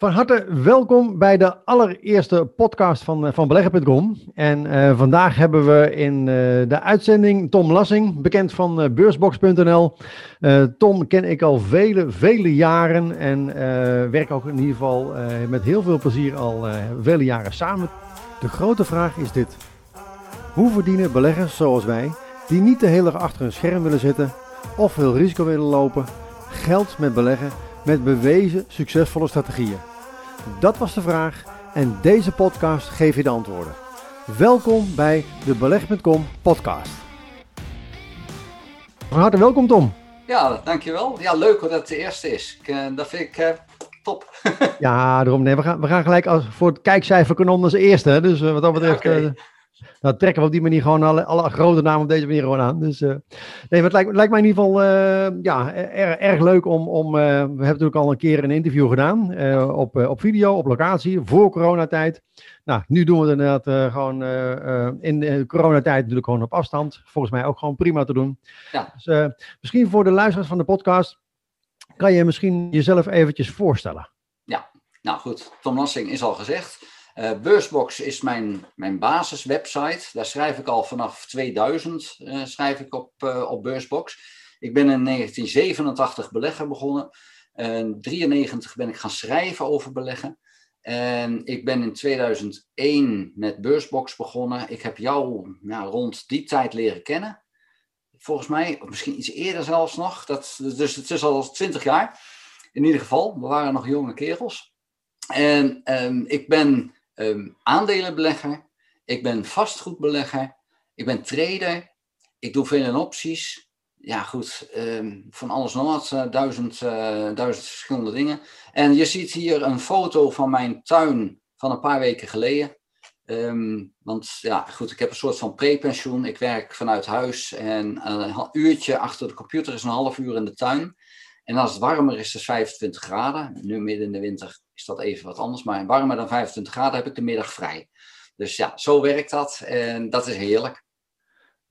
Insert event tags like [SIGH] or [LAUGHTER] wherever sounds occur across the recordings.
Van harte welkom bij de allereerste podcast van, eh, van beleggen.com. En uh, vandaag hebben we in uh, de uitzending Tom Lassing, bekend van uh, beursbox.nl. Tom ken ik al vele, vele jaren en werk ook in ieder geval met heel veel plezier al vele jaren samen. De grote vraag is dit. Hoe verdienen beleggers zoals wij, die niet de hele dag achter een scherm willen zitten of veel risico willen lopen, geld met beleggen met bewezen succesvolle strategieën? Dat was de vraag en deze podcast geeft je de antwoorden. Welkom bij de Beleg.com podcast. Van harte welkom Tom. Ja, dankjewel. Ja, leuk dat het de eerste is. Ik, uh, dat vind ik uh, top. ja, daarom nee, we gaan, we gaan gelijk als, voor het kijkcijferkanon als eerste. Dus uh, wat dat betreft... Okay. Nou, trekken we op die manier gewoon alle, alle grote namen op deze manier gewoon aan. Dus uh, nee, het lijkt, lijkt, mij in ieder geval uh, ja, erg, erg leuk om. om uh, we hebben natuurlijk al een keer een interview gedaan. op, op video, op locatie, voor coronatijd. Nou, nu doen we het inderdaad gewoon in de coronatijd natuurlijk gewoon op afstand. Volgens mij ook gewoon prima te doen. Ja. Dus, misschien voor de luisteraars van de podcast, kan je misschien jezelf eventjes voorstellen? Ja, nou goed. Tom Lassing is al gezegd. Uh, Beursbox is mijn, mijn basiswebsite. Daar schrijf ik al vanaf 2000 uh, eh, schrijf ik op, uh, op Beursbox. Ik ben in 1987 beleggen begonnen. In 93 ben ik gaan schrijven over beleggen. En ik ben in 2001 met Beursbox begonnen. Ik heb jou ja, rond die tijd leren kennen. Volgens mij, of misschien iets eerder zelfs nog. Dat, dus het is al 20 jaar. In ieder geval, we waren nog jonge kerels. En um, ik ben um, aandelenbelegger, ik ben vastgoedbelegger, ik ben trader, ik doe veel in opties. Ja, goed, um, van alles nog wat, uh, duizend, uh, duizend verschillende dingen. En je ziet hier een foto van mijn tuin van een paar weken geleden. Um, want ja, goed, ik heb een soort van prepensioen. Ik werk vanuit huis en een uurtje achter de computer is een half uur in de tuin. En als het warmer is, is het 25 graden. Nu midden in de winter is dat even wat anders. Maar warmer dan 25 graden heb ik de middag vrij. Dus ja, zo werkt dat. En dat is heerlijk.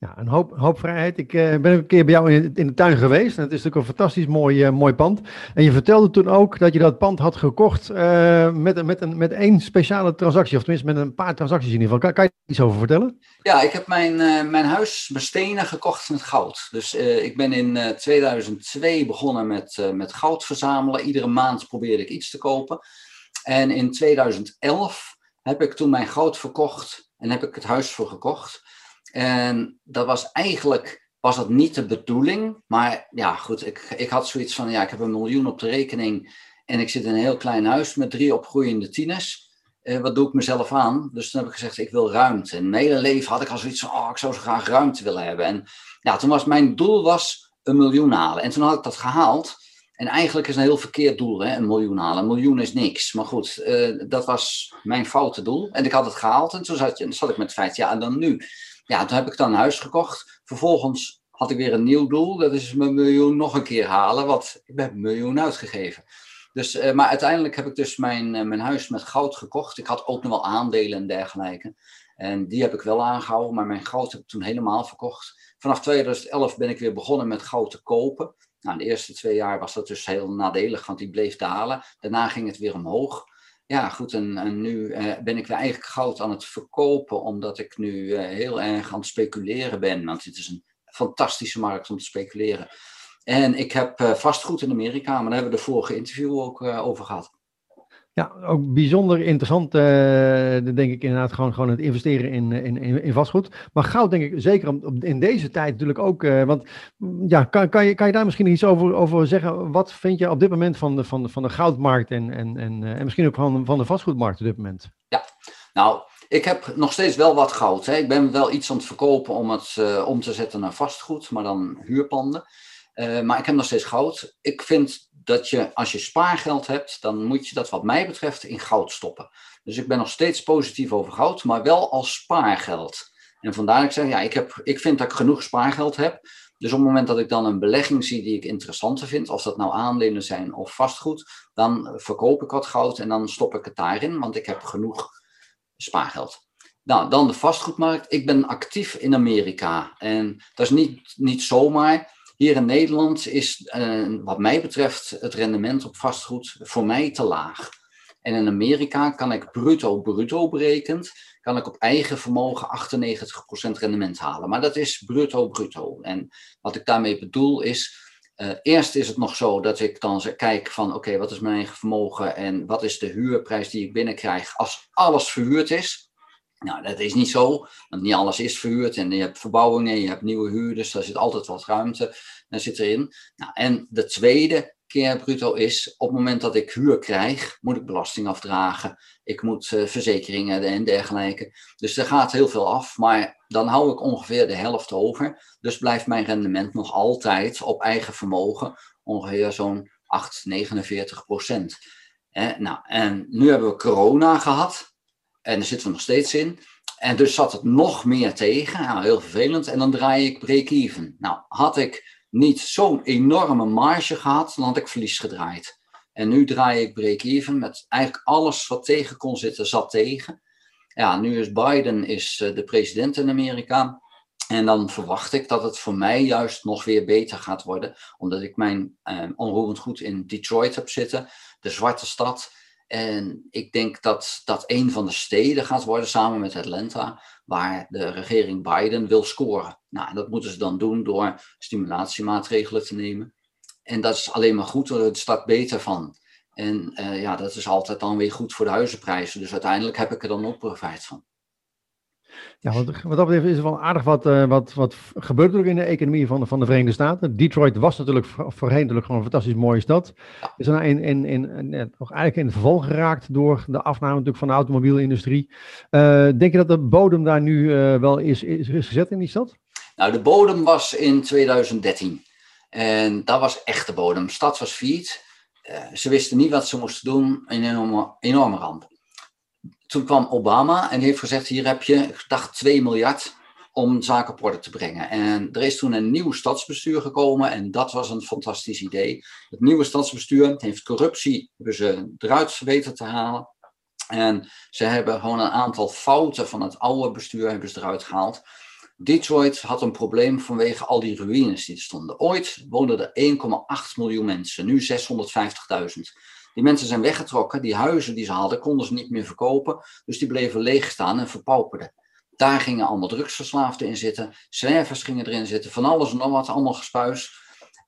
Ja, een hoop, vrijheid. Ik uh, ben een keer bij jou in, in, de tuin geweest. En het is natuurlijk een fantastisch mooi, uh, mooi pand. En je vertelde toen ook dat je dat pand had gekocht uh, met, met, een, met één speciale transactie. Of tenminste met een paar transacties in ieder geval. Kan, kan je er iets over vertellen? Ja, ik heb mijn, mijn huis, mijn stenen gekocht met goud. Dus ik ben in 2002 begonnen met, met goud verzamelen. Iedere maand probeerde ik iets te kopen. En in 2011 heb ik toen mijn goud verkocht en heb ik het huis voor gekocht. En dat was eigenlijk was dat niet de bedoeling. Maar ja, goed, ik, ik had zoiets van, ja, ik heb een miljoen op de rekening en ik zit in een heel klein huis met drie opgroeiende tieners. Eh, wat doe ik mezelf aan? Dus toen heb ik gezegd, ik wil ruimte. En mijn hele leven had ik al zoiets van, oh, ik zou zo graag ruimte willen hebben. En ja, toen was mijn doel was een miljoen halen. En toen had ik dat gehaald. En eigenlijk is een heel verkeerd doel, hè, een miljoen halen. Een miljoen is niks. Maar goed, uh, dat was mijn foute doel. En ik had het gehaald. En toen zat, zat ik met het feit, ja, en dan nu ja, toen heb ik dan een huis gekocht. Vervolgens had ik weer een nieuw doel. Dat is mijn miljoen nog een keer halen. Wat ik heb een miljoen uitgegeven. Dus, uh, maar uiteindelijk heb ik dus mijn, uh, mijn huis met goud gekocht. Ik had ook nog wel aandelen en dergelijke. En die heb ik wel aangehouden, maar mijn goud heb ik toen helemaal verkocht. Vanaf 2011 ben ik weer begonnen met goud te kopen. Nou, de eerste twee jaar was dat dus heel nadelig, want die bleef dalen. Daarna ging het weer omhoog ja, goed, en, nu uh, ben ik weer eigenlijk goud aan het verkopen, omdat ik nu uh, heel erg aan het speculeren ben. Want het is een fantastische markt om te speculeren. En ik heb uh, vastgoed in Amerika, maar daar hebben we de vorige interview ook over gehad. Ja, ook bijzonder interessant, uh, denk ik inderdaad, gewoon, gewoon het investeren in, in, in vastgoed. Maar goud, denk ik, zeker in deze tijd natuurlijk ook. Uh, want ja, kan, kan, je, kan je daar misschien iets over, over zeggen? Wat vind je op dit moment van de, van de, van de goudmarkt en, en, en, en misschien ook van, van de vastgoedmarkt op dit moment? Ja, nou, ik heb nog steeds wel wat goud. Hè. Ik ben wel iets aan het verkopen om het om te zetten naar vastgoed, maar dan huurpanden. maar ik heb nog steeds goud. Ik vind dat je als je spaargeld hebt, dan moet je dat wat mij betreft in goud stoppen. Dus ik ben nog steeds positief over goud, maar wel als spaargeld. En vandaar dat ik zeg, ja, ik, heb, ik vind dat ik genoeg spaargeld heb. Dus op het moment dat ik dan een belegging zie die ik interessanter vind, of dat nou aandelen zijn of vastgoed, dan verkoop ik wat goud en dan stop ik het daarin, want ik heb genoeg spaargeld. Nou, dan de vastgoedmarkt. Ik ben actief in Amerika en dat is niet, niet zomaar. Hier in Nederland is, uh, wat mij betreft, het rendement op vastgoed voor mij te laag. En in Amerika kan ik bruto bruto berekend, kan ik op eigen vermogen 98% rendement halen. Maar dat is bruto bruto. En wat ik daarmee bedoel is, uh, eerst is het nog zo dat ik dan kijk van oké, wat is mijn eigen vermogen en wat is de huurprijs die ik binnenkrijg als alles verhuurd is. Nou, dat is niet zo, want niet alles is verhuurd en je hebt verbouwingen, je hebt nieuwe huurders, daar zit altijd wat ruimte daar zit erin. Nou, en de tweede keer bruto is, op het moment dat ik huur krijg, moet ik belasting afdragen, ik moet uh, verzekeringen en dergelijke. Dus er gaat heel veel af, maar dan hou ik ongeveer de helft over. Dus blijft mijn rendement nog altijd op eigen vermogen ongeveer zo'n 8, 49 procent. Nou, en nu hebben we corona gehad. En daar zitten we nog steeds in. En dus zat het nog meer tegen. Nou, heel vervelend. En dan draai ik break-even. Nou, had ik niet zo'n enorme marge gehad, dan had ik verlies gedraaid. En nu draai ik break-even met eigenlijk alles wat tegen kon zitten, zat tegen. Ja, nu is Biden is eh, de president in Amerika. En dan verwacht ik dat het voor mij juist nog weer beter gaat worden. Omdat ik mijn eh, onroerend goed in Detroit heb zitten, de zwarte stad. En ik denk dat dat een van de steden gaat worden, samen met Atlanta, waar de regering Biden wil scoren. Nou, dat moeten ze dan doen door stimulatiemaatregelen te nemen. En dat is alleen maar goed, er staat beter van. En uh, ja, dat is altijd dan weer goed voor de huizenprijzen. Dus uiteindelijk heb ik er dan ook profijt van. Ja, wat, wat dat betreft is er wel aardig wat, uh, wat, wat gebeurt er ook in de economie van de, van de Verenigde Staten. Detroit was natuurlijk voorheen natuurlijk gewoon een fantastisch mooie stad. Is er nou in, in, in, in, nog eigenlijk in het vervolg geraakt door de afname natuurlijk van de automobielindustrie. Uh, denk je dat de bodem daar nu uh, wel is, is, is gezet in die stad? Nou, de bodem was in 2013. En dat was echt de bodem. De stad was failliet. ze wisten niet wat ze moesten doen. Een enorme, enorme ramp toen kwam Obama en heeft gezegd: hier heb je, ik dacht, 2 miljard om zaken op orde te brengen. En er is toen een nieuw stadsbestuur gekomen en dat was een fantastisch idee. Het nieuwe stadsbestuur heeft corruptie eruit weten te halen. En ze hebben gewoon een aantal fouten van het oude bestuur hebben ze eruit gehaald. Detroit had een probleem vanwege al die ruïnes die er stonden. Ooit woonden er 1,8 miljoen mensen, nu 650.000. Die mensen zijn weggetrokken, die huizen die ze hadden, konden ze niet meer verkopen. Dus die bleven leeg staan en verpauperden. Daar gingen allemaal drugsverslaafden in zitten, zwervers gingen erin zitten, van alles en nog wat, allemaal gespuis.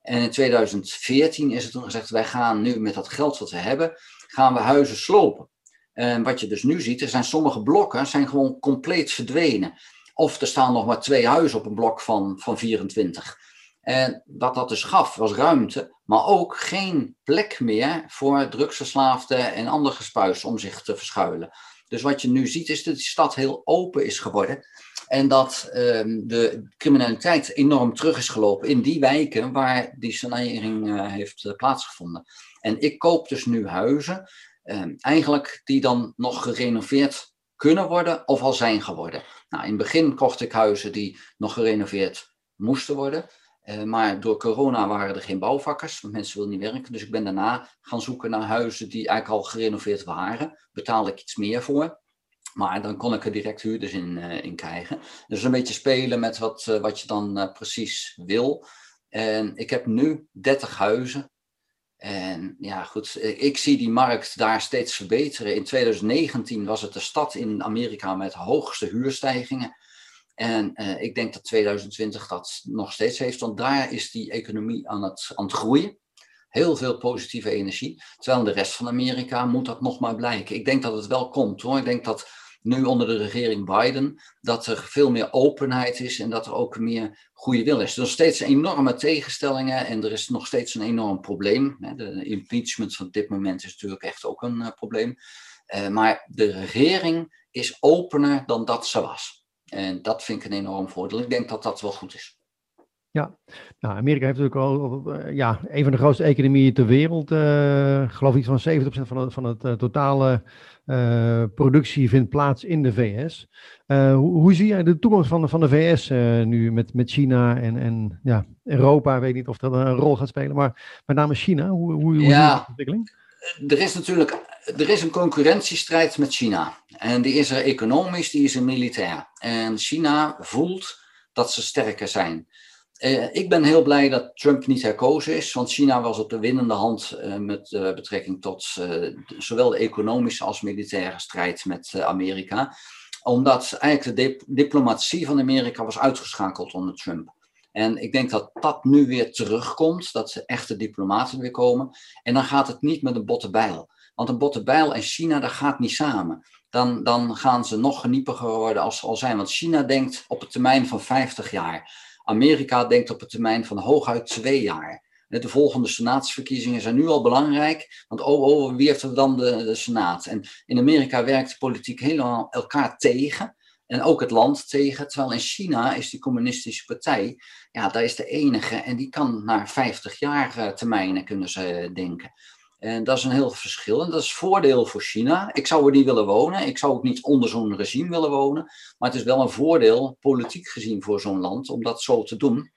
En in 2014 is het toen gezegd, wij gaan nu met dat geld wat we hebben, gaan we huizen slopen. En wat je dus nu ziet, er zijn sommige blokken zijn gewoon compleet verdwenen. Of er staan nog maar twee huizen op een blok van, van 24. En wat dat dus gaf, was ruimte, maar ook geen plek meer voor drugsverslaafden en ander gespuis om zich te verschuilen. Dus wat je nu ziet is dat die stad heel open is geworden. En dat ehm, de criminaliteit enorm terug is gelopen in die wijken waar die sanering uh, heeft uh, plaatsgevonden. En ik koop dus nu huizen, ehm, eigenlijk die dan nog gerenoveerd kunnen worden of al zijn geworden. Nou, in het begin kocht ik huizen die nog gerenoveerd moesten worden. Uh, maar door corona waren er geen bouwvakkers, want mensen wilden niet werken. Dus ik ben daarna gaan zoeken naar huizen die eigenlijk al gerenoveerd waren. Betaalde ik iets meer voor. Maar dan kon ik er direct huurders in, uh, in krijgen. Dus een beetje spelen met wat, uh, wat je dan precies wil. En ik heb nu 30 huizen. En ja, goed, ik zie die markt daar steeds verbeteren. In 2019 was het de stad in Amerika met hoogste huurstijgingen. En uh, ik denk dat 2020 dat nog steeds heeft, want daar is die economie aan het, aan het groeien. Heel veel positieve energie. Terwijl in de rest van Amerika moet dat nog maar blijken. Ik denk dat het wel komt hoor. Ik denk dat nu onder de regering Biden dat er veel meer openheid is en dat er ook meer goede wil is. Er zijn steeds enorme tegenstellingen en er is nog steeds een enorm probleem. De impeachment van dit moment is natuurlijk echt ook een uh, probleem. Uh, maar de regering is opener dan dat ze was. En dat vind ik een enorm voordeel. Ik denk dat dat wel goed is. Ja, nou, Amerika heeft natuurlijk al uh, ja, een van de grootste economieën ter wereld. Uh, geloof iets van 70% van het, van het uh, totale productie vindt plaats in de VS. Hoe, hoe, zie jij de toekomst van de, van de VS nu met, met China en, en ja, Europa? Ik weet niet of dat een rol gaat spelen, maar met name China. Hoe, hoe, hoe ja. zie je de ontwikkeling? er is natuurlijk er is een concurrentiestrijd met China. En die is er economisch, die is er militair. En China voelt dat ze sterker zijn. ik ben heel blij dat Trump niet herkozen is, want China was op de winnende hand met betrekking tot zowel de economische als militaire strijd met Amerika. Omdat eigenlijk de diplomatie van Amerika was uitgeschakeld onder Trump. En ik denk dat dat nu weer terugkomt, dat de echte diplomaten weer komen. En dan gaat het niet met een botte bijl. Want een botte bijl en China, dat gaat niet samen. Dan, dan gaan ze nog geniepiger worden als ze al zijn. Want China denkt op een termijn van 50 jaar. Amerika denkt op een termijn van hooguit twee jaar. De volgende senaatsverkiezingen zijn nu al belangrijk. Want oh, oh wie heeft er dan de, senaat? En in Amerika werkt de politiek helemaal elkaar tegen. En ook het land tegen. Terwijl in China is die communistische partij, ja, daar is de enige. En die kan naar 50 jaar uh, termijnen kunnen ze denken. En dat is een heel verschil. En dat is voordeel voor China. Ik zou er niet willen wonen. Ik zou ook niet onder zo'n regime willen wonen. Maar het is wel een voordeel, politiek gezien, voor zo'n land om dat zo te doen.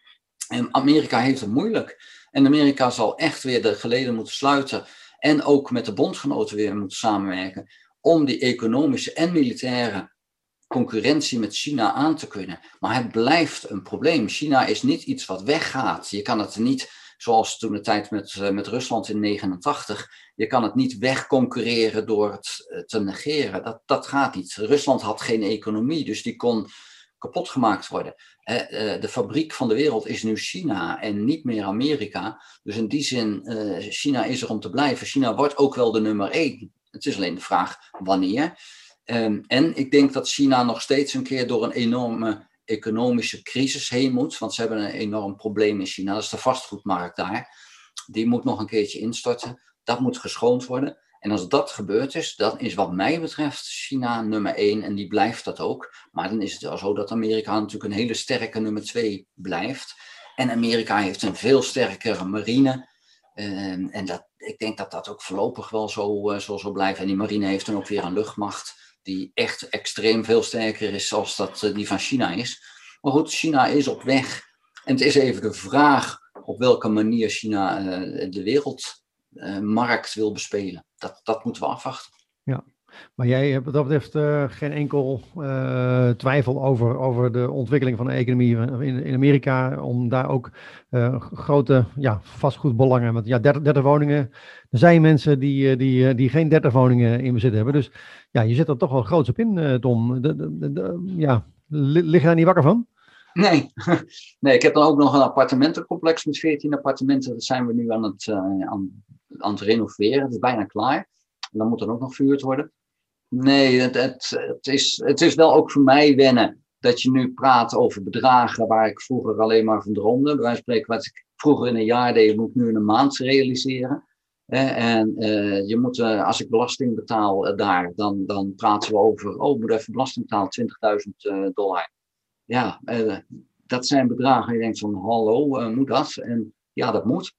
En Amerika heeft het moeilijk. En Amerika zal echt weer de geleden moeten sluiten. En ook met de bondgenoten weer moeten samenwerken. Om die economische en militaire concurrentie met China aan te kunnen. Maar het blijft een probleem. China is niet iets wat weggaat. Je kan het niet, zoals toen de tijd met, uh, met Rusland in 89, je kan het niet wegconcurreren door het uh, te negeren. Dat, dat gaat niet. Rusland had geen economie, dus die kon kapot gemaakt worden. Uh, de fabriek van de wereld is nu China en niet meer Amerika. Dus in die zin, China is er om te blijven. China wordt ook wel de nummer één. Het is alleen de vraag wanneer. Um, en ik denk dat China nog steeds een keer door een enorme economische crisis heen moet. Want ze hebben een enorm probleem in China. Dat is de vastgoedmarkt daar. Die moet nog een keertje instorten. Dat moet geschoond worden. En als dat gebeurd is, dan is wat mij betreft China nummer één en die blijft dat ook. Maar dan is het wel zo dat Amerika natuurlijk een hele sterke nummer twee blijft. En Amerika heeft een veel sterkere marine. Um, en dat, ik denk dat dat ook voorlopig wel zo, uh, zo zal blijven. En die marine heeft dan ook weer een luchtmacht die echt extreem veel sterker is als dat eh, die van China is. Maar goed, China is op weg. En het is even de vraag op welke manier China uh, de wereldmarkt uh, wil bespelen. Dat, dat moeten we afwachten. Ja, maar jij hebt wat dat betreft uh, geen enkel uh, twijfel over, over de ontwikkeling van de economie in, Amerika. Om daar ook uh, grote ja, vastgoedbelangen. Want ja, 30, 30 woningen. Er zijn mensen die, die, die geen 30 woningen in bezit hebben. Dus ja, je zit er toch wel groots op in, Tom. De, de, ja, lig je daar niet wakker van? Nee. [LAUGHS] nee, ik heb dan ook nog een appartementencomplex met 14 appartementen. Dat zijn we nu aan het, aan, aan het renoveren. Het is bijna klaar. En dan moet er ook nog verhuurd worden. Nee, het, het, is, het is wel ook voor mij wennen dat je nu praat over bedragen waar ik vroeger alleen maar van wijze van spreken, wat ik vroeger in een jaar deed, moet ik nu in een maand realiseren. En uh, je moet, uh, als ik belasting betaal uh, daar, dan, dan praten we over, oh, moet even belasting betalen, 20.000 dollar. Ja, dat zijn bedragen. Je denkt van, hallo, moet dat? En ja, dat moet.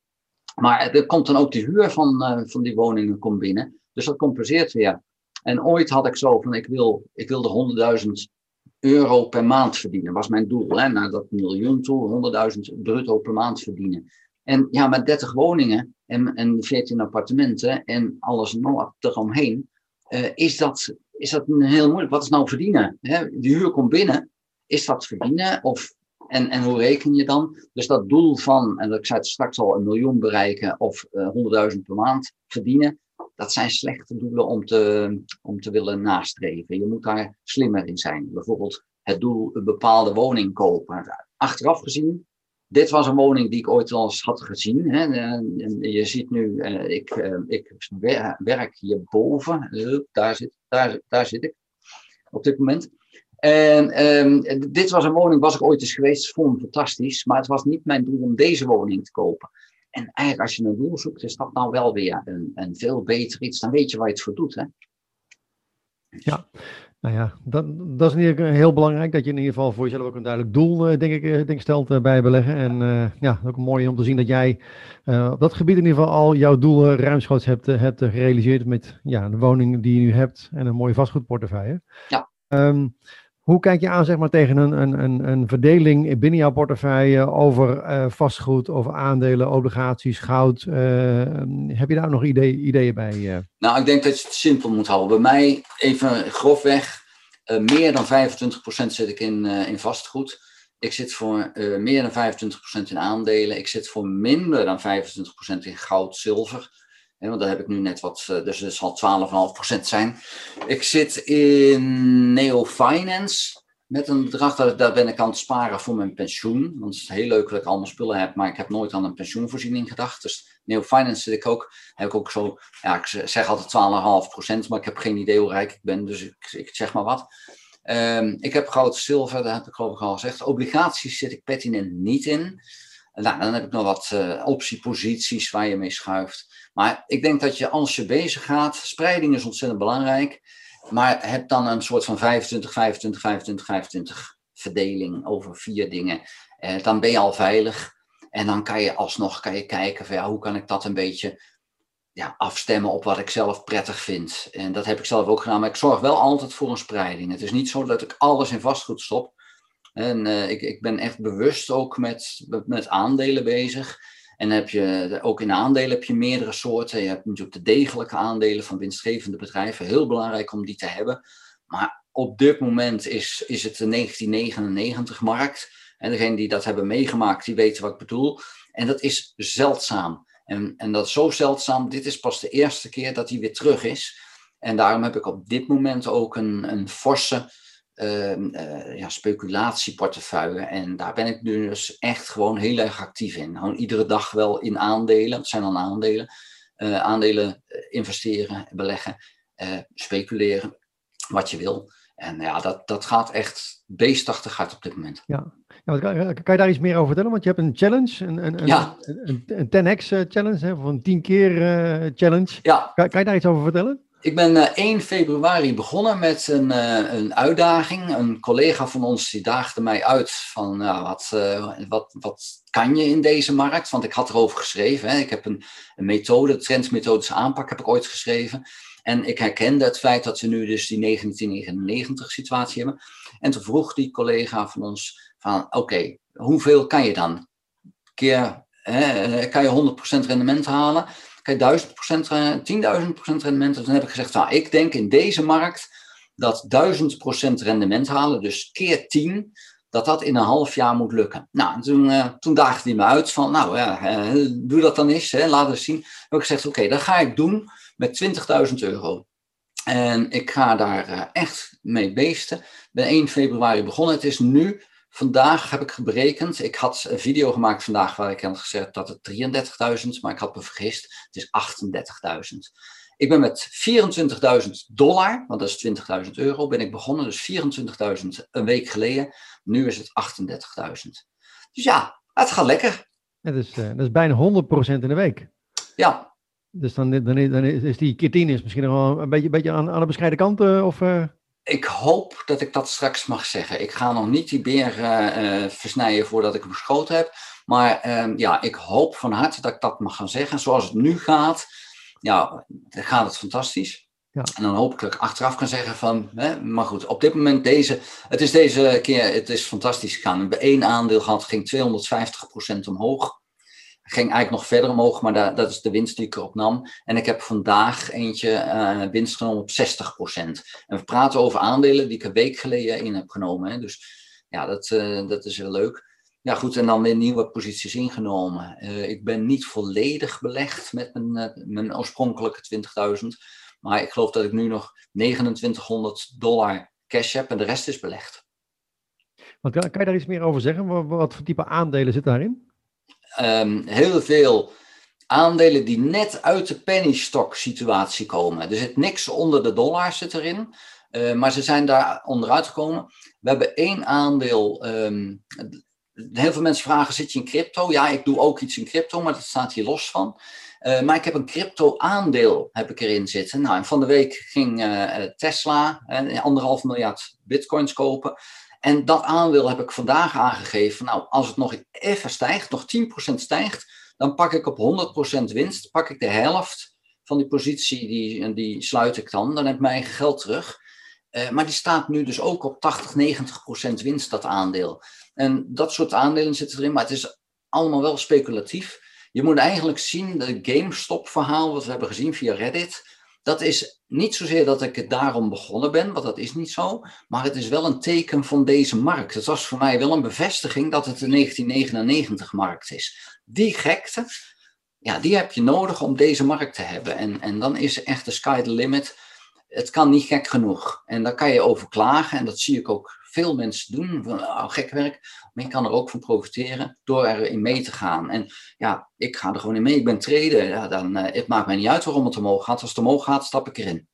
Maar er komt dan ook de huur van, van die woningen komt binnen. Dus dat compenseert weer. En ooit had ik zo van, ik wil, ik wil de 100.000 euro per maand verdienen. was mijn doel, hè, naar dat miljoen toe, 100.000 bruto per maand verdienen. En ja, met 30 woningen en, en 14 appartementen en alles eromheen, uh, is, dat, is dat heel moeilijk. Wat is nou verdienen? Hè? De huur komt binnen, is dat verdienen? Of, en, en hoe reken je dan? Dus dat doel van, en ik zei het straks al, een miljoen bereiken of uh, 100.000 per maand verdienen, dat zijn slechte doelen om te, om te willen nastreven. Je moet daar slimmer in zijn. Bijvoorbeeld het doel een bepaalde woning kopen. Achteraf gezien, dit was een woning die ik ooit al eens had gezien. Hè. En je ziet nu, eh, ik, eh, ik werk hierboven. Daar zit, daar, daar zit ik op dit moment. En um, dit was een woning, was ik ooit eens geweest, vond ik fantastisch. Maar het was niet mijn doel om deze woning te kopen. En eigenlijk als je een doel zoekt, is dat nou wel weer een, een veel beter iets. Dan weet je waar je het voor doet. Hè? Ja, nou ja, dat, dat is ieder geval heel belangrijk. Dat je in ieder geval voor jezelf ook een duidelijk doel, eh, denk ik, eh, denk stelt bij beleggen. En uh, ja, ook mooi om te zien dat jij uh, op dat gebied in ieder geval al jouw doelen ruimschoots hebt, hebt gerealiseerd met ja, de woning die je nu hebt en een mooie vastgoedportefeuille. Ja. Um, hoe kijk je aan zeg maar, tegen een, een, een verdeling binnen jouw portefeuille over uh, vastgoed, over aandelen, obligaties, goud? Uh, heb je daar nog idee, ideeën bij? Uh? Nou, ik denk dat je het simpel moet houden. Bij mij, even grofweg, meer dan 25% zit ik in, in vastgoed. Ik zit voor meer dan 25% in aandelen. Ik zit voor minder dan 25% in goud, zilver. Want daar heb ik nu net wat, uh, dus het zal 12,5% zijn. Ik zit in Neo Finance met een bedrag, dat, daar ben ik aan het sparen voor mijn pensioen. Want het is heel leuk dat ik allemaal spullen heb, maar ik heb nooit aan een pensioenvoorziening gedacht. Dus Neo Finance zit ik ook, heb ik ook zo, ja, ik zeg altijd 12,5%, maar ik heb geen idee hoe rijk ik ben, dus ik, ik zeg maar wat. Um, ik heb goud, zilver, dat heb ik geloof ik al gezegd. Obligaties zit ik pertinent niet in. Nou, dan heb ik nog wat uh, optieposities waar je mee schuift. Maar ik denk dat je als je bezig gaat, spreiding is ontzettend belangrijk. Maar heb dan een soort van 25, 25, 25, 25 verdeling over vier dingen. Uh, dan ben je al veilig. En dan kan je alsnog kan je kijken van hoe kan ik dat een beetje ja, afstemmen op wat ik zelf prettig vind. En dat heb ik zelf ook gedaan, maar ik zorg wel altijd voor een spreiding. Het is niet zo dat ik alles in vastgoed stop. En uh, ik, ik ben echt bewust ook met, met aandelen bezig. En heb je, ook in aandelen heb je meerdere soorten. Je hebt natuurlijk de degelijke aandelen van winstgevende bedrijven. Heel belangrijk om die te hebben. Maar op dit moment is, is het de 1999-markt. En degenen die dat hebben meegemaakt, die weten wat ik bedoel. En dat is zeldzaam. En, en dat is zo zeldzaam. Dit is pas de eerste keer dat hij weer terug is. En daarom heb ik op dit moment ook een, een forse ja, speculatieportefeuille. En daar ben ik dus echt gewoon heel erg actief in. Gewoon iedere dag wel in aandelen. Dat zijn dan aandelen. Uh, aandelen eh, investeren, beleggen, speculeren, wat je wil. En ja, dat, dat gaat echt beestachtig hard op dit moment. Ja, ja kan, kan, je daar iets meer over vertellen? Want je hebt een challenge, een, een, ja. een, een, 10x challenge, of een 10 keer challenge. Ja. Kan, kan je daar iets over vertellen? Ik ben uh, eh, 1 februari begonnen met een, uh, een uitdaging. Een collega van ons die daagde mij uit van uh, wat, wat, wat kan je in deze markt? Want ik had erover geschreven. Hè. Ik heb een, een methode, trendmethodische aanpak heb ik ooit geschreven. En ik herkende het feit dat we nu dus die 1999 situatie hebben. En toen vroeg die collega van ons van oké, hoeveel kan je dan? Keer, kan je 100% rendement halen? Kijk, 1000%, 10.000% rendement. Dus dan heb ik gezegd, nou, ik denk in deze markt dat 1000% rendement halen, dus keer 10, dat dat in een half jaar moet lukken. Nou, en toen, uh, toen daagde hij me uit van, nou ja, uh, doe dat dan eens, hè, laat eens zien. Heb ik gezegd, oké, okay, dat ga ik doen met 20.000 euro. En ik ga daar uh, echt mee beesten. Ik ben 1 februari begonnen. Het is nu Vandaag heb ik berekend, ik had een video gemaakt vandaag waar ik had gezegd dat het 33.000, maar ik had me vergist, het is 38.000. Ik ben met 24.000 dollar, want dat is 20.000 euro, ben ik begonnen, dus 24.000 een week geleden. Nu is het 38.000. Dus ja, het gaat lekker. dat, is, uh, dat is bijna 100% in de week. Ja. Dus dan, dan, dan is die keer 10 is misschien nog wel een beetje, beetje aan, aan de bescheiden kant, uh, of... Uh ik hoop dat ik dat straks mag zeggen. Ik ga nog niet die beer uh, versnijden voordat ik hem geschoten heb. Maar uh, ja, ik hoop van harte dat ik dat mag gaan zeggen. Zoals het nu gaat, ja, dan gaat het fantastisch. Ja. En dan hoop ik dat ik achteraf kan zeggen van, hè, maar goed, op dit moment deze, het is deze keer, het is fantastisch gegaan. We hebben één aandeel gehad, ging 250% omhoog ging eigenlijk nog verder omhoog, maar dat, is de winst die ik erop nam. En ik heb vandaag eentje uh, winst genomen op 60%. En we praten over aandelen die ik een week geleden in heb genomen. Hè. Dus ja, dat, uh, dat is heel leuk. Ja, goed, en dan weer nieuwe posities ingenomen. Uh, ik ben niet volledig belegd met mijn, mijn oorspronkelijke 20.000. Maar ik geloof dat ik nu nog 2900 dollar cash heb en de rest is belegd. Kan je daar iets meer over zeggen? Wat voor type aandelen zit daarin? Um, heel veel aandelen die net uit de penny stock situatie komen. Er zit niks onder de dollar zit erin. Uh, maar ze zijn daar onderuit gekomen. We hebben één aandeel. Um, heel veel mensen vragen: zit je in crypto? Ja, ik doe ook iets in crypto, maar dat staat hier los van. Maar ik heb een crypto-aandeel heb ik erin zitten. Nou, en van de week ging uh, Tesla anderhalf miljard bitcoins kopen. En dat aandeel heb ik vandaag aangegeven. Nou, als het nog even stijgt, nog 10% stijgt, dan pak ik op 100% winst, pak ik de helft van die positie, die, die sluit ik dan. Dan heb ik mijn eigen geld terug. Uh, maar die staat nu dus ook op 80, 90% winst, dat aandeel. En dat soort aandelen zitten erin, maar het is allemaal wel speculatief. Je moet eigenlijk zien dat GameStop-verhaal, wat we hebben gezien via Reddit, dat is niet zozeer dat ik het daarom begonnen ben, want dat is niet zo. Maar het is wel een teken van deze markt. Het was voor mij wel een bevestiging dat het een 1999-markt is. Die gekte, ja, die heb je nodig om deze markt te hebben. En, en dan is echt de sky the limit. Het kan niet gek genoeg. En daar kan je over klagen. En dat zie ik ook veel mensen doen. Van, oh, gek werk. Maar je kan er ook van profiteren door erin mee te gaan. En ja, ik ga er gewoon in mee. Ik ben trader. Ja, dan, uh, het maakt mij niet uit waarom het omhoog gaat. Als het omhoog gaat, stap ik erin.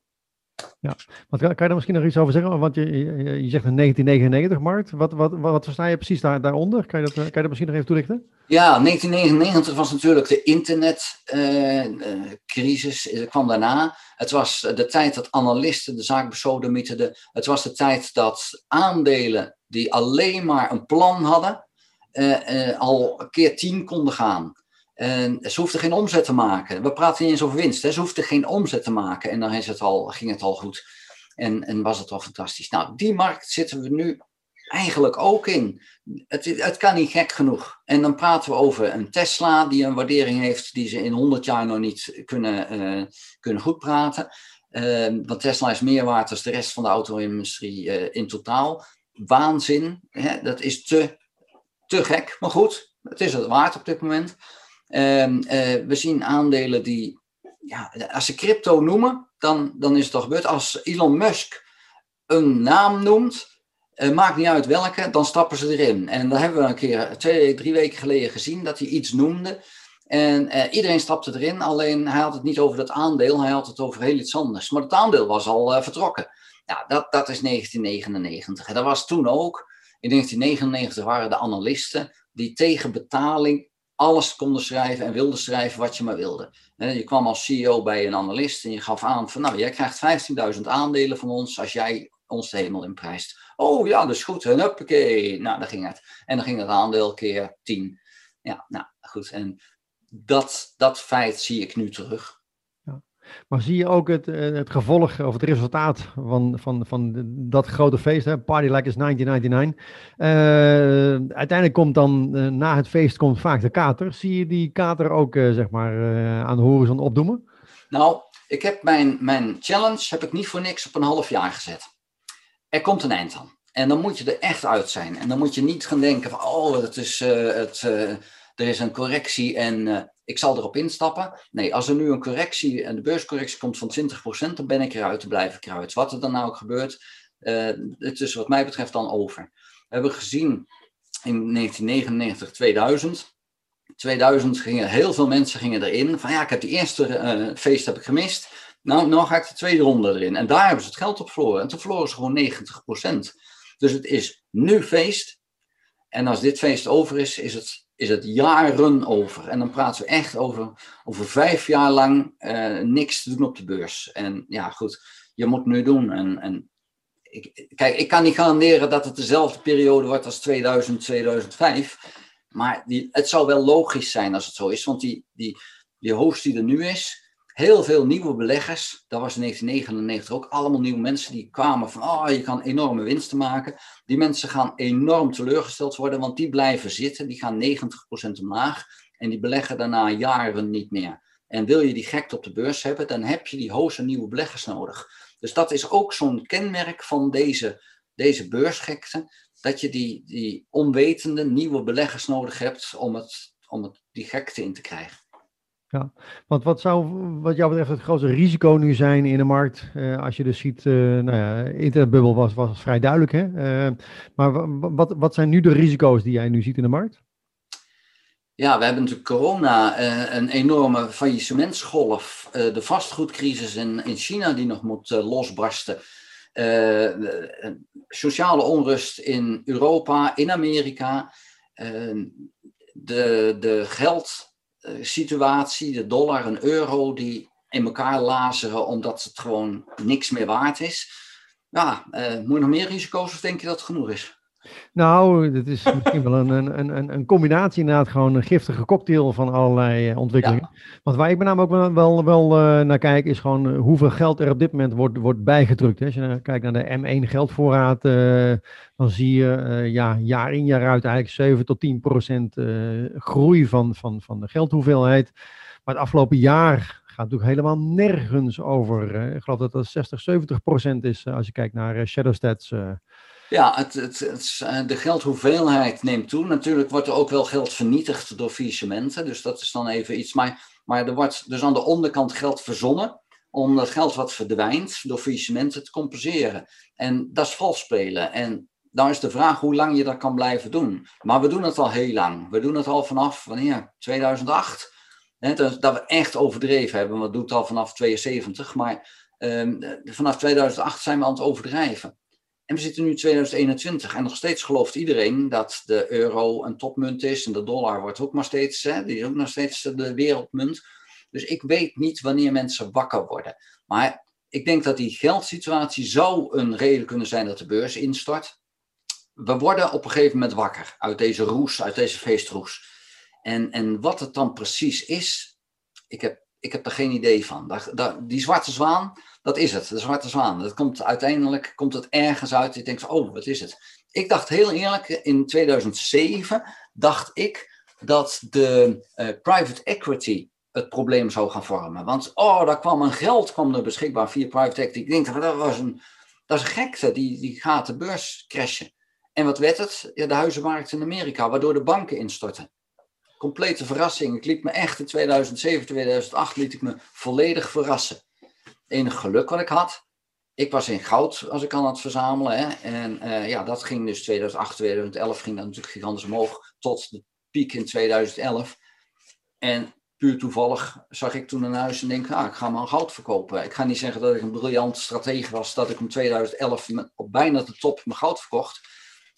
Ja, wat, kan je daar misschien nog iets over zeggen? Want je, je, je zegt een 1999-markt. Wat, wat, wat, versta je precies daar, daaronder? Kan je, dat, kan je dat misschien nog even toelichten? Ja, 1999 was natuurlijk de internetcrisis. Uh, uh, kwam daarna. Het was de tijd dat analisten de zaak besodemieterden. Het was de tijd dat aandelen die alleen maar een plan hadden, uh, al keer tien konden gaan. En ze hoefden geen omzet te maken. We praten niet eens over winst. Hè. Ze hoefden geen omzet te maken. En dan is het al, ging het al goed. En, en was het al fantastisch. Nou, die markt zitten we nu eigenlijk ook in. Het, het kan niet gek genoeg. En dan praten we over een Tesla die een waardering heeft die ze in 100 jaar nog niet kunnen, uh, kunnen goed praten. Uh, want Tesla is meer waard dan de rest van de auto-industrie uh, in totaal. Waanzin. Hè? Dat is te, te gek. Maar goed, het is het waard op dit moment. Ehm, eh, we zien aandelen die, ja, als ze crypto noemen, dan, dan is het al gebeurd. Als Elon Musk een naam noemt, uh, maakt niet uit welke, dan stappen ze erin. En dat hebben we een keer twee, drie weken geleden gezien, dat hij iets noemde. En uh, iedereen stapte erin, alleen hij had het niet over dat aandeel, hij had het over heel iets anders. Maar het aandeel was al vertrokken. Ja, dat, dat is 1999. En dat was toen ook. In 1999 waren de analisten die tegen betaling alles konden schrijven en wilden schrijven wat je maar wilde. Je kwam als CEO bij een analist en je gaf aan van nou, jij krijgt 15.000 aandelen van ons als jij ons de hemel inprijst. Oh ja, is goed. En huppakee. Nou, dan ging het. En dan ging het aandeel keer 10. Ja, nou goed. En dat, dat feit zie ik nu terug. Maar zie je ook het, eh, het gevolg of het resultaat van, van, van dat grote feest, hè? Party Like is 1999. Uh, uiteindelijk komt dan uh, na het feest komt vaak de kater. Zie je die kater ook zeg maar, aan de horizon opdoemen? Nou, ik heb mijn, mijn challenge heb ik niet voor niks op een half jaar gezet. Er komt een eind aan. En dan moet je er echt uit zijn. En dan moet je niet gaan denken van, oh, het is, het, er is een correctie en ik zal erop instappen. Nee, als er nu een correctie, en de beurscorrectie komt van 20%, dan ben ik eruit te blijven kruid. Wat er dan nou ook gebeurt, uh, het is wat mij betreft dan over. We hebben gezien in 1999, 2000. 2000 gingen heel veel mensen gingen erin van ja, ik heb die eerste feest heb ik gemist. Nou, nou ga ik de tweede ronde erin. En daar hebben ze het geld op verloren. En toen verloren ze gewoon 90%. Dus het is nu feest. En als dit feest over is, is het is het jaren over. En dan praten we echt over, over vijf jaar lang uh, niks te doen op de beurs. En ja, goed, je moet nu doen. En, en ik, kijk, ik kan niet garanderen dat het dezelfde periode wordt als 2000, 2005. Maar die, het zou wel logisch zijn als het zo is. Want die, die, die hoogst die er nu is, heel veel nieuwe beleggers. Dat was in 1999 ook allemaal nieuwe mensen die kwamen van, oh, je kan enorme winsten maken. Die mensen gaan enorm teleurgesteld worden, want die blijven zitten. Die gaan 90% omlaag en die beleggen daarna jaren niet meer. En wil je die gekte op de beurs hebben, dan heb je die hoogste nieuwe beleggers nodig. Dus dat is ook zo'n kenmerk van deze, deze beursgekte, dat je die, die onwetende nieuwe beleggers nodig hebt om, het, om het, die gekte in te krijgen. Ja, want wat zou wat jou betreft het grootste risico nu zijn in de markt? Uh, als je dus ziet, uh, nou ja, internetbubbel was, was vrij duidelijk. Hè? Uh, maar wat, wat zijn nu de risico's die jij nu ziet in de markt? Ja, we hebben natuurlijk corona, een enorme faillissementsgolf. de vastgoedcrisis in, in China die nog moet losbarsten. sociale onrust in Europa, in Amerika. de, de geld eh, situatie, de dollar en euro, die in elkaar lazeren omdat het gewoon niks meer waard is. Ja, uh, moet je nog meer risico's of denk je dat het genoeg is? Nou, het is misschien wel een, een, een, een combinatie inderdaad, gewoon een giftige cocktail van allerlei eh, ontwikkelingen. Want waar ik met name ook wel, wel, wel uh, naar kijk, is gewoon hoeveel geld er op dit moment wordt, wordt bijgedrukt. Hè. Als je kijkt naar de M1 geldvoorraad, uh, dan zie je ja, jaar in jaar uit eigenlijk 7 tot 10 procent groei van, van, van de geldhoeveelheid. Maar het afgelopen jaar gaat natuurlijk helemaal nergens over. Ik geloof dat dat 60, 70 procent is als je kijkt naar shadow stats. Ja, het, de geldhoeveelheid neemt toe. Natuurlijk wordt er ook wel geld vernietigd door faillissementen. Dus dat is dan even iets. Maar, maar er wordt dus aan de onderkant geld verzonnen om dat geld wat verdwijnt door faillissementen te compenseren. En dat is vals spelen. En dan is de vraag hoe lang je dat kan blijven doen. Maar we doen het al heel lang. We doen het al vanaf wanneer? 2008. Hè, dat, dat we echt overdreven hebben. We doen het al vanaf 72. Maar ehm, vanaf 2008 zijn we aan het overdrijven. En we zitten nu in 2021 en nog steeds gelooft iedereen dat de euro een topmunt is. En de dollar wordt ook maar steeds, hè, die is ook nog steeds de wereldmunt. Dus ik weet niet wanneer mensen wakker worden. Maar ik denk dat die geldsituatie zou een reden kunnen zijn dat de beurs instort. We worden op een gegeven moment wakker uit deze roes, uit deze feestroes. En, en wat het dan precies is, ik heb, ik heb er geen idee van. die zwarte zwaan, dat is het, de zwarte zwaan. Dat komt uiteindelijk komt het ergens uit. Je denkt, oh, wat is het? Ik dacht heel eerlijk, in 2007 dacht ik dat de uh, private equity het probleem zou gaan vormen. Want, oh, daar kwam een geld kwam er beschikbaar via private equity. Ik denk, dat, was een, dat is een gekte, die, die gaat de beurs crashen. En wat werd het? Ja, de huizenmarkt in Amerika, waardoor de banken instortten. Complete verrassing. Ik liet me echt in 2007, 2008 liet ik me volledig verrassen. Enig geluk wat ik had. Ik was in goud als ik aan het verzamelen. Hè. En uh, ja, dat ging dus 2008, 2011 ging dat natuurlijk gigantisch omhoog. Tot de piek in 2011. En puur toevallig zag ik toen een huis en denk, ah, ik ga maar goud verkopen. Ik ga niet zeggen dat ik een briljant stratege was, dat ik in 2011 op bijna de top mijn goud verkocht.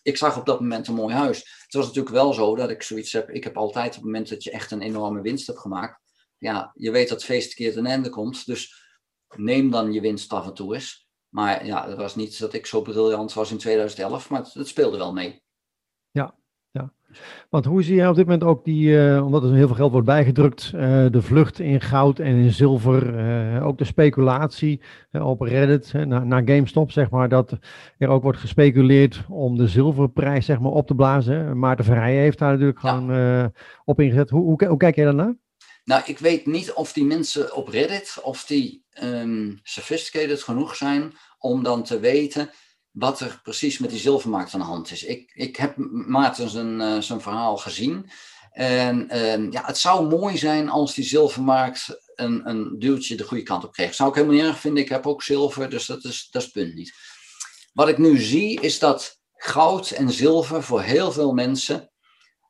Ik zag op dat moment een mooi huis. Het was natuurlijk wel zo dat ik zoiets heb, ik heb altijd op het moment dat je echt een enorme winst hebt gemaakt, ja, je weet dat feest een keer ten einde komt, dus neem dan je winst af en toe eens. Maar ja, het was niet dat ik zo briljant was in 2011, maar het, het speelde wel mee. Want hoe zie je op dit moment ook die, uh, omdat er heel veel geld wordt bijgedrukt, uh, de vlucht in goud en in zilver, uh, ook de speculatie op Reddit, naar, GameStop, zeg maar, dat er ook wordt gespeculeerd om de zilverprijs zeg maar, op te blazen. Maarten Verheijen heeft daar natuurlijk ja. gewoon op ingezet. Hoe, hoe, hoe kijk jij daarnaar? Nou, ik weet niet of die mensen op Reddit, of die um, sophisticated genoeg zijn om dan te weten wat er precies met die zilvermarkt aan de hand is. Ik, ik heb Maarten zijn, uh, zijn verhaal gezien. En uh, ja, het zou mooi zijn als die zilvermarkt een, een duwtje de goede kant op kreeg. Zou ik helemaal niet erg vinden. Ik heb ook zilver, dus dat is, dat is het punt niet. Wat ik nu zie is dat goud en zilver voor heel veel mensen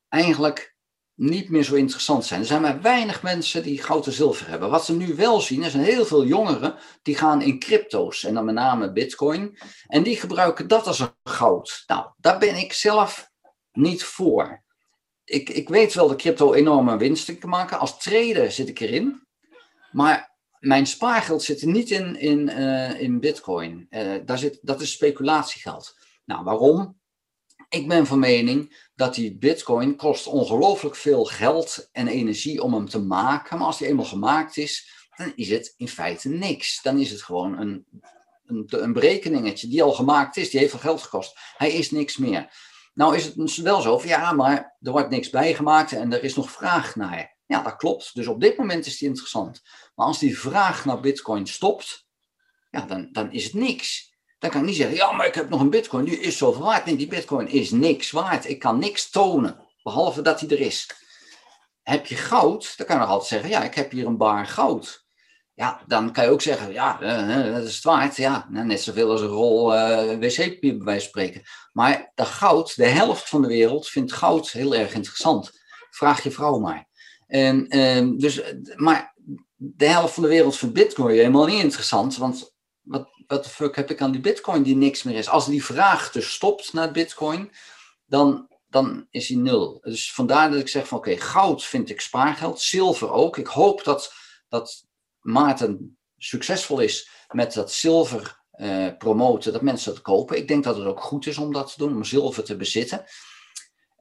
eigenlijk niet meer zo interessant zijn. Er zijn maar weinig mensen die goud en zilver hebben. Wat ze nu wel zien, er zijn heel veel jongeren die gaan in crypto's en dan met name bitcoin. En die gebruiken dat als een goud. Nou, daar ben ik zelf niet voor. Ik, ik weet wel dat crypto enorme winsten kan maken. Als trader zit ik erin. Maar mijn spaargeld zit er niet in, in, uh, in bitcoin. Uh, daar zit, dat is speculatiegeld. Nou, waarom? Ik ben van mening dat die bitcoin kost ongelooflijk veel geld en energie om hem te maken. Maar als die eenmaal gemaakt is, dan is het in feite niks. Dan is het gewoon een, een, een berekeningetje die al gemaakt is. Die heeft veel geld gekost. Hij is niks meer. Nou is het dus wel zo van ja, maar er wordt niks bijgemaakt en er is nog vraag naar. Ja, dat klopt. Dus op dit moment is die interessant. Maar als die vraag naar bitcoin stopt, ja, dan, dan is het niks. Dan kan ik niet zeggen, ja, maar ik heb nog een bitcoin, die is zoveel waard. Nee, die bitcoin is niks waard. Ik kan niks tonen, behalve dat hij er is. Heb je goud, dan kan je nog altijd zeggen, ja, ik heb hier een bar goud. Ja, dan kan je ook zeggen, ja, uh, dat is het waard. Ja, nou, net zoveel als een rol uh, wc-papier bij spreken. Maar dat goud, de helft van de wereld vindt goud heel erg interessant. Vraag je vrouw maar. En, uh, dus, maar de helft van de wereld vindt bitcoin helemaal niet interessant, want wat, wat fuck heb ik aan die bitcoin die niks meer is? Als die vraag dus stopt naar bitcoin, dan, dan is die nul. Dus vandaar dat ik zeg van oké, goud vind ik spaargeld, zilver ook. Ik hoop dat, dat Maarten succesvol is met dat zilver uh, promoten, dat mensen dat kopen. Ik denk dat het ook goed is om dat te doen, om zilver te bezitten.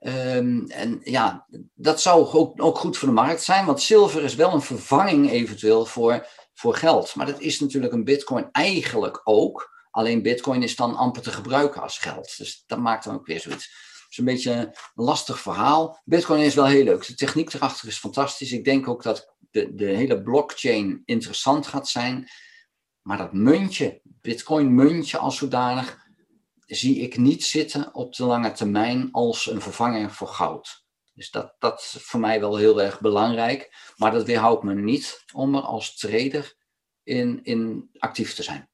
Um, en ja, dat zou ook, ook goed voor de markt zijn, want zilver is wel een vervanging eventueel voor voor geld. Maar dat is natuurlijk een bitcoin eigenlijk ook. Alleen bitcoin is dan amper te gebruiken als geld. Dus dat maakt dan ook weer zoiets. is een beetje een lastig verhaal. Bitcoin is wel heel leuk. De techniek erachter is fantastisch. Ik denk ook dat de, de hele blockchain interessant gaat zijn. Maar dat muntje, Bitcoin muntje als zodanig, zie ik niet zitten op de lange termijn als een vervanger voor goud. Dus dat, dat is voor mij wel heel erg belangrijk. Maar dat weerhoudt me niet om er als trader in, in actief te zijn.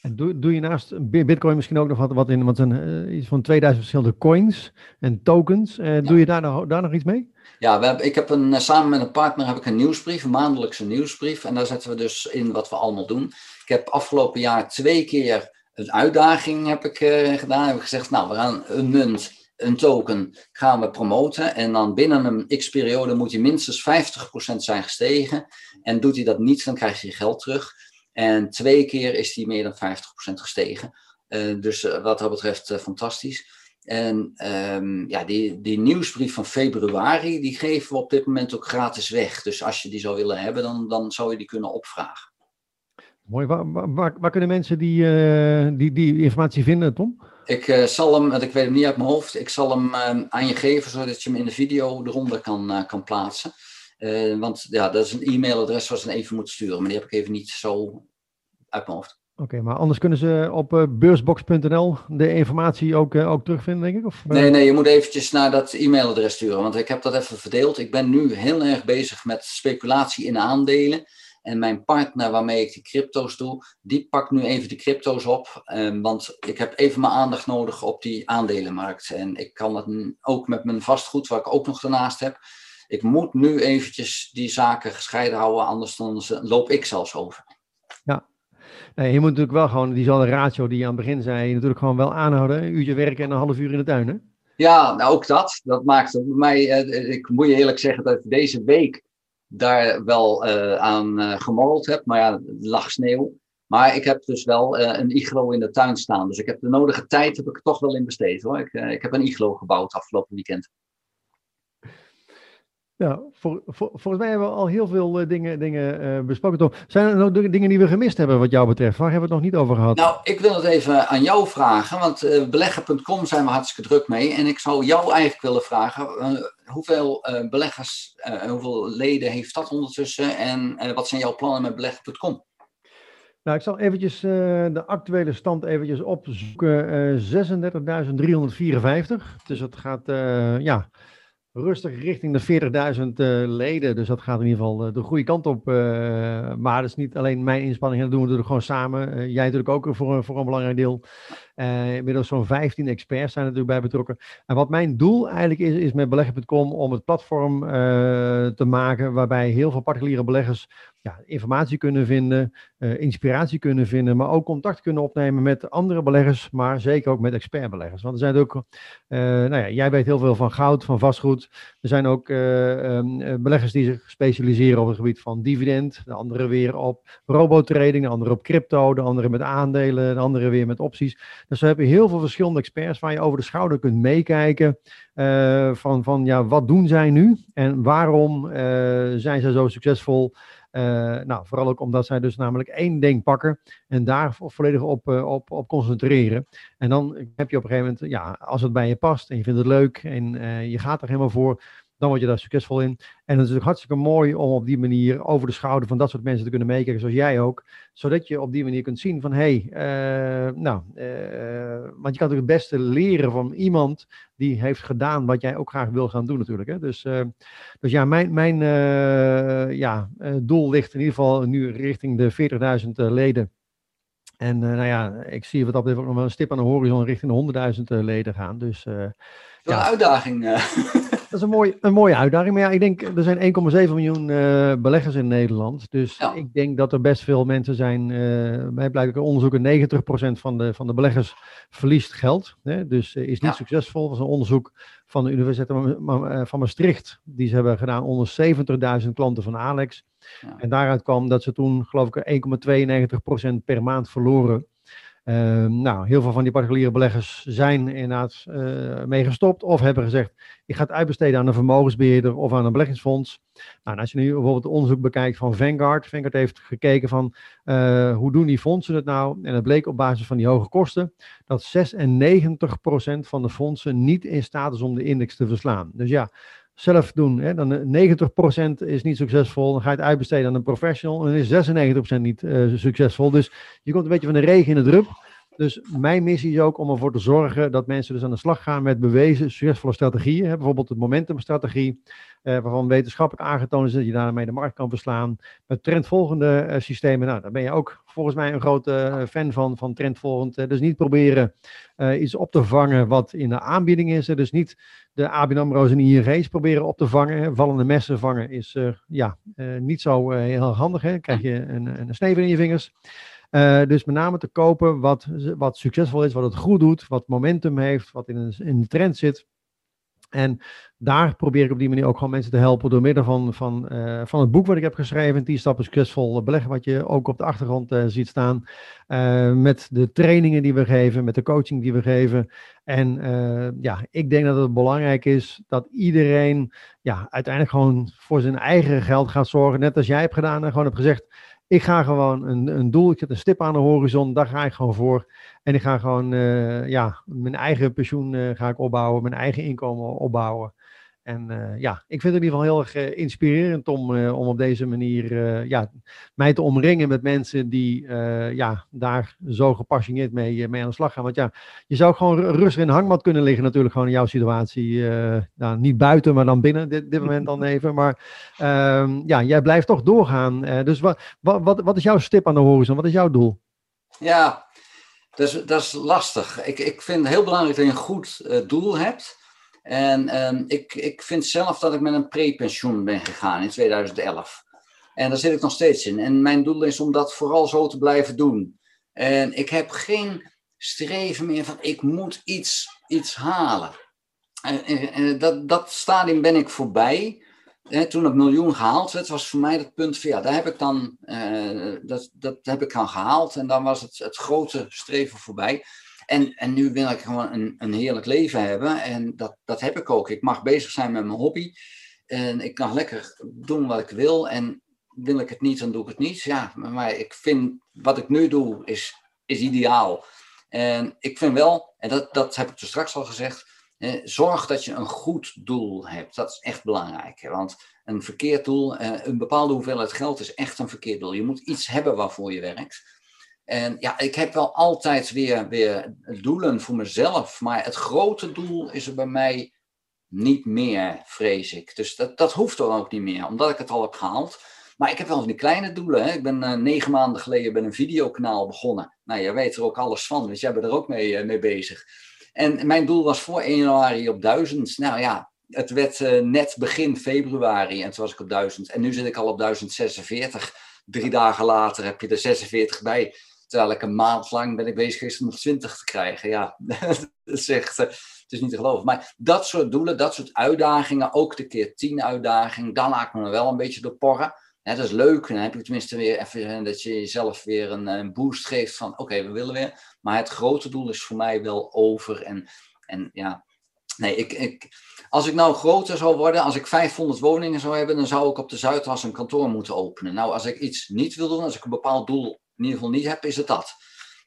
En doe, doe je naast Bitcoin misschien ook nog wat, wat in, want zijn uh, iets van 2000 verschillende coins en tokens. Uh, Doe je daar nog, daar nog iets mee? Ja, we hebben, ik heb een, eh, samen met een partner heb ik een nieuwsbrief, een maandelijkse nieuwsbrief. En daar zetten we dus in wat we allemaal doen. Ik heb afgelopen jaar twee keer een uitdaging heb ik, uh, gedaan. Heb ik gezegd, nou, we gaan een munt, een token, gaan we promoten. En dan binnen een x-periode moet hij minstens 50% zijn gestegen. En doet hij dat niet, dan krijg je je geld terug. En twee keer is die meer dan 50% gestegen. Uh, dus uh, wat dat betreft uh, fantastisch. En um, ja, die, die nieuwsbrief van februari, die geven we op dit moment ook gratis weg. Dus als je die zou willen hebben, dan, dan zou je die kunnen opvragen. Mooi. Waar, waar, waar kunnen mensen die, die, die informatie vinden, Tom? Ik zal hem, want ik weet hem niet uit mijn hoofd, ik zal hem ehm, aan je geven, zodat je hem in de video eronder kan, kan plaatsen. Uh, want ja, dat is een e-mailadres zoals ze even moet sturen, maar die heb ik even niet zo uit mijn hoofd. Oké, okay, maar anders kunnen ze op beursbox.nl de informatie ook, ook terugvinden, denk ik? Of, Nee, nee, je moet eventjes naar dat e-mailadres sturen, want ik heb dat even verdeeld. Ik ben nu heel erg bezig met speculatie in aandelen. En mijn partner waarmee ik die crypto's doe, die pakt nu even de crypto's op. Um, want ik heb even mijn aandacht nodig op die aandelenmarkt. En ik kan dat ook met mijn vastgoed, waar ik ook nog daarnaast heb ik moet nu eventjes die zaken gescheiden houden, anders dan loop ik zelfs over. Ja, nee, je moet natuurlijk wel gewoon diezelfde ratio die je aan het begin zei, natuurlijk gewoon wel aanhouden. Een uurtje werken en een half uur in de tuin, hè? Ja, nou ook dat. Dat maakt het bij mij, eh, ik moet je eerlijk zeggen dat deze week daar wel uh, aan uh, gemorreld heb. Maar ja, het lag sneeuw. Maar ik heb dus wel uh, een iglo in de tuin staan. Dus ik heb de nodige tijd heb ik er toch wel in besteed hoor. Ik, ik heb een iglo gebouwd afgelopen weekend. Ja, voor, voor, volgens mij hebben we al heel veel dingen, dingen besproken. Toch? Zijn er nog dingen die we gemist hebben wat jou betreft? Waar hebben we het nog niet over gehad? Nou, ik wil het even aan jou vragen, want beleggen.com zijn we hartstikke druk mee. En ik zou jou eigenlijk willen vragen, hoeveel beleggers, hoeveel leden heeft dat ondertussen? En wat zijn jouw plannen met beleggen.com? Nou, ik zal eventjes de actuele stand eventjes opzoeken. 36.354. Dus het gaat, ja rustig richting de 40.000 uh, leden. Dus dat gaat in ieder geval de goede kant op. Maar dat is niet alleen mijn inspanning, dat doen we natuurlijk gewoon samen. jij natuurlijk ook voor, voor een belangrijk deel. Inmiddels zo'n 15 experts zijn natuurlijk bij betrokken. En wat mijn doel eigenlijk is, is met beleggen.com om het platform te maken waarbij heel veel particuliere beleggers ja, informatie kunnen vinden, uh, inspiratie kunnen vinden, maar ook contact kunnen opnemen met andere beleggers, maar zeker ook met expertbeleggers. Want er zijn ook, uh, nou ja, jij weet heel veel van goud, van vastgoed. Er zijn ook uh, um, beleggers die zich specialiseren op het gebied van dividend, de andere weer op robotrading, de andere op crypto, de andere met aandelen, de andere weer met opties. Dus we hebben heel veel verschillende experts waar je over de schouder kunt meekijken. van, van ja, wat doen zij nu en waarom zijn zij zo succesvol? Uh, nou, vooral ook omdat zij dus namelijk één ding pakken en daar volledig op, op, op concentreren. En dan heb je op een gegeven moment, ja, als het bij je past en je vindt het leuk en je gaat er helemaal voor, dan word je daar succesvol in. En het is natuurlijk hartstikke mooi om op die manier over de schouder van dat soort mensen te kunnen meekijken, zoals jij ook. Zodat je op die manier kunt zien van, hé, hey, uh, nou, uh, want je kan natuurlijk het beste leren van iemand die heeft gedaan wat jij ook graag wil gaan doen natuurlijk. Hè? Dus, uh, dus ja, mijn, mijn ja, doel ligt in ieder geval nu richting de 40.000 leden. En nou ja, ik zie wat dat betreft nog wel een stip aan de horizon richting de 100.000 leden gaan. Dus, ja. een uitdaging. Dat is een, mooi, een mooie uitdaging. Maar ja, ik denk, er zijn 1,7 miljoen uh, beleggers in Nederland. Dus ja. ik denk dat er best veel mensen zijn. Uh, wij blijken onderzoeken, 90% van de, van de beleggers verliest geld. Hè? Dus uh, is niet ja. succesvol. Dat is een onderzoek van de Universiteit van Maastricht. Die ze hebben gedaan onder 70.000 klanten van Alex. Ja. En daaruit kwam dat ze toen, geloof ik, 1,92% per maand verloren. Ehm, nou, heel veel van die particuliere beleggers zijn inderdaad uh, mee gestopt of hebben gezegd, ik ga het uitbesteden aan een vermogensbeheerder of aan een beleggingsfonds. Nou, als je nu bijvoorbeeld het onderzoek bekijkt van Vanguard, Vanguard heeft gekeken van uh, hoe doen die fondsen het nou? En het bleek op basis van die hoge kosten dat 96% van de fondsen niet in staat is om de index te verslaan. Dus ja, zelf doen, hè, dan 90% eh, is niet succesvol, dan ga je het uitbesteden aan een professional en dan is 96% niet uh, succesvol. Dus je komt een beetje van de regen in het drup. Dus mijn missie is ook om ervoor te zorgen dat mensen dus aan de slag gaan met bewezen succesvolle strategieën. Bijvoorbeeld de momentumstrategie, uh, waarvan wetenschappelijk aangetoond is dat je daarmee de markt kan verslaan. Met trendvolgende uh, systemen, nou, daar ben je ook volgens mij een grote fan van, van trendvolgend. dus niet proberen iets op te vangen wat in de aanbieding is. Dus niet de ABN AMRO's en ING's proberen op te vangen. Vallende messen vangen is ja, niet zo heel handig. Hè. Dan krijg je een, een sneeuw in je vingers. Uh, dus met name te kopen wat, wat succesvol is, wat het goed doet, wat momentum heeft, wat in, een, in de trend zit. En daar probeer ik op die manier ook gewoon mensen te helpen door middel van, van, uh, van het boek wat ik heb geschreven, 10 stappen succesvol beleggen, wat je ook op de achtergrond uh, ziet staan. Met de trainingen die we geven, met de coaching die we geven. En ja, ik denk dat het belangrijk is dat iedereen ja, uiteindelijk gewoon voor zijn eigen geld gaat zorgen. Net als jij hebt gedaan en gewoon hebt gezegd, ik ga gewoon een, een doel, ik zet een stip aan de horizon, daar ga ik gewoon voor. En ik ga gewoon uh, ja, mijn eigen pensioen uh, ga ik opbouwen, mijn eigen inkomen opbouwen. En uh, ja, ik vind het in ieder geval heel erg inspirerend om, om op deze manier ja, mij te omringen met mensen die ja, daar zo gepassioneerd mee, mee aan de slag gaan. Want ja, je zou gewoon rustig in een hangmat kunnen liggen natuurlijk gewoon in jouw situatie. nou, niet buiten, maar dan binnen dit, dit moment dan [LAUGHS] even. Maar ehm, ja, jij blijft toch doorgaan. dus wat, wat, wat, is jouw stip aan de horizon? Wat is jouw doel? Ja, dat is, dat is lastig. Ik, ik vind het heel belangrijk dat je een goed doel hebt. En um, ik, ik vind zelf dat ik met een prepensioen ben gegaan in 2011. En daar zit ik nog steeds in. En mijn doel is om dat vooral zo te blijven doen. En ik heb geen streven meer van ik moet iets, iets halen. En, en, en dat, dat stadium ben ik voorbij toen het miljoen gehaald werd, was voor mij dat punt van ja, daar heb ik dan, uh, dat, dat heb ik dan gehaald en dan was het, het grote streven voorbij. En, en nu wil ik gewoon een, een heerlijk leven hebben en dat, dat heb ik ook. Ik mag bezig zijn met mijn hobby en ik kan lekker doen wat ik wil en wil ik het niet, dan doe ik het niet. Ja, maar ik vind wat ik nu doe is, is ideaal. En ik vind wel, en dat, dat heb ik er straks al gezegd, zorg dat je een goed doel hebt. Dat is echt belangrijk. Want een verkeerd doel, eh, een bepaalde hoeveelheid geld is echt een verkeerd doel. Je moet iets hebben waarvoor je werkt. En ja, ik heb wel altijd weer, weer doelen voor mezelf. Maar het grote doel is er bij mij niet meer, vrees ik. Dus dat, dat hoeft er ook niet meer, omdat ik het al heb gehaald. Maar ik heb wel van die kleine doelen. Hè. Ik ben uh, negen maanden geleden bij een videokanaal begonnen. Nou, jij weet er ook alles van, dus jij bent er ook mee, uh, mee bezig. En mijn doel was voor 1 januari op 1000. Nou ja, het werd uh, net begin februari en toen was ik op 1000. En nu zit ik al op 1046. Drie dagen later heb je er 46 bij. Terwijl een maand lang ben ik bezig geweest om nog 20 te krijgen. Ja, [LAUGHS] dat uh, het is niet te geloven. Maar dat soort doelen, dat soort uitdagingen, ook de keer 10 uitdaging, dan laat ik me wel een beetje door porren. Dat is leuk. Dan heb je tenminste weer even dat je jezelf weer een, een boost geeft van oké, we willen weer. Maar het grote doel is voor mij wel over. En, en ja, nee, ik, ik, als ik nou groter zou worden, als ik 500 woningen zou hebben, dan zou ik op de Zuidas een kantoor moeten openen. Nou, als ik iets niet wil doen, als ik een bepaald doel in ieder geval niet heb, is het dat.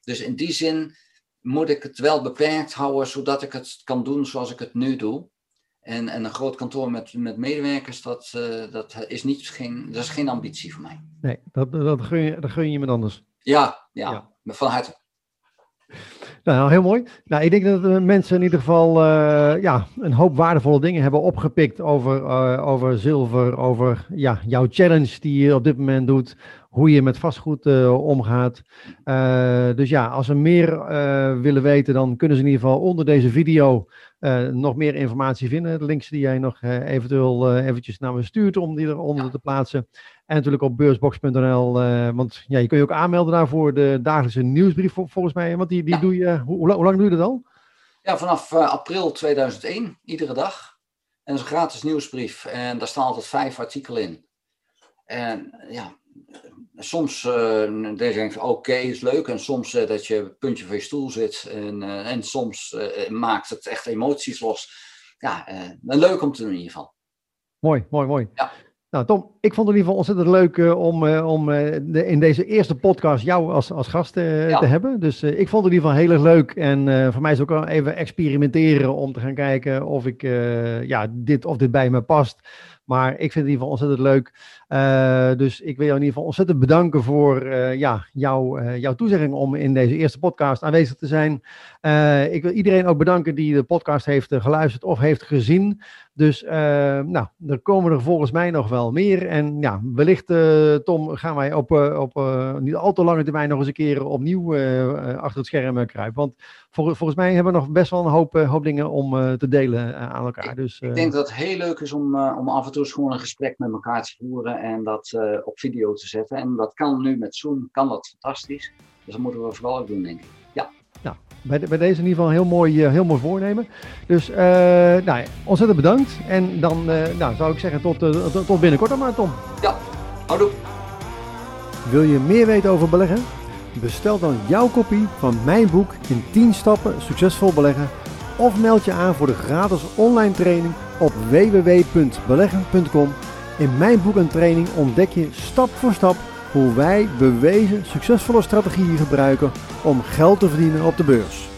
Dus in die zin moet ik het wel beperkt houden, zodat ik het kan doen zoals ik het nu doe. En, en een groot kantoor met, met medewerkers, dat, uh, dat, is niet, geen, dat is geen ambitie voor mij. Nee, dat, dat, gun, je, dat gun je iemand anders. Ja, ja, ja. van harte. Nou, heel mooi. Nou, ik denk dat mensen in ieder geval uh, ja, een hoop waardevolle dingen hebben opgepikt over, uh, over zilver, over ja, jouw challenge die je op dit moment doet, hoe je met vastgoed uh, omgaat. dus ja, als ze meer willen weten, dan kunnen ze in ieder geval onder deze video nog meer informatie vinden. De links die jij nog eventueel eventjes naar me stuurt om die eronder te plaatsen. En natuurlijk op beursbox.nl, uh, want ja, je kun je ook aanmelden daarvoor de dagelijkse nieuwsbrief volgens mij. Want die, die doe je, hoe, hoe, lang doe je dat al? Ja, vanaf uh, april 2001, iedere dag. En dat is een gratis nieuwsbrief en daar staan altijd vijf artikelen in. En ja, soms uh, denk je, oké, is leuk. En soms dat je puntje van je stoel zit. En, en soms maakt het echt emoties los. Ja, leuk om te doen in ieder geval. Mooi, mooi, mooi. Ja. Nou, Tom, ik vond het in ieder geval ontzettend leuk uh, om, uh, om uh, de, in deze eerste podcast jou als, als gast ja. te hebben. Dus ik vond het in ieder geval heel erg leuk. En voor mij is het ook even experimenteren om te gaan kijken of, ik, ja, dit, of dit bij me past. Maar ik vind het in ieder geval ontzettend leuk. Uh, dus ik wil jou in ieder geval ontzettend bedanken voor uh, ja, jou, uh, jouw toezegging om in deze eerste podcast aanwezig te zijn. ik wil iedereen ook bedanken die de podcast heeft geluisterd of heeft gezien. Dus nou, er komen er volgens mij nog wel meer. En ja, wellicht, Tom, gaan wij op, op niet al te lange termijn nog eens een keer opnieuw achter het scherm kruipen. Want volgens mij hebben we nog best wel een hoop, hoop dingen om te delen aan elkaar. Dus, ik denk dat het heel leuk is om, om af en toe eens gewoon een gesprek met elkaar te voeren en dat op video te zetten. En dat kan nu met Zoom, kan dat fantastisch. Dus dat moeten we vooral ook doen, denk ik. Bij, de, bij deze in ieder geval heel mooi, uh, heel mooi voornemen. Dus uh, nou, ontzettend bedankt. En dan nou, zou ik zeggen tot, tot, tot binnenkort dan maar, Tom. Ja, houdoe. Wil je meer weten over beleggen? Bestel dan jouw kopie van mijn boek in 10 stappen succesvol beleggen. Of meld je aan voor de gratis online training op www.beleggen.com in mijn boek en training ontdek je stap voor stap hoe wij bewezen succesvolle strategieën gebruiken om geld te verdienen op de beurs.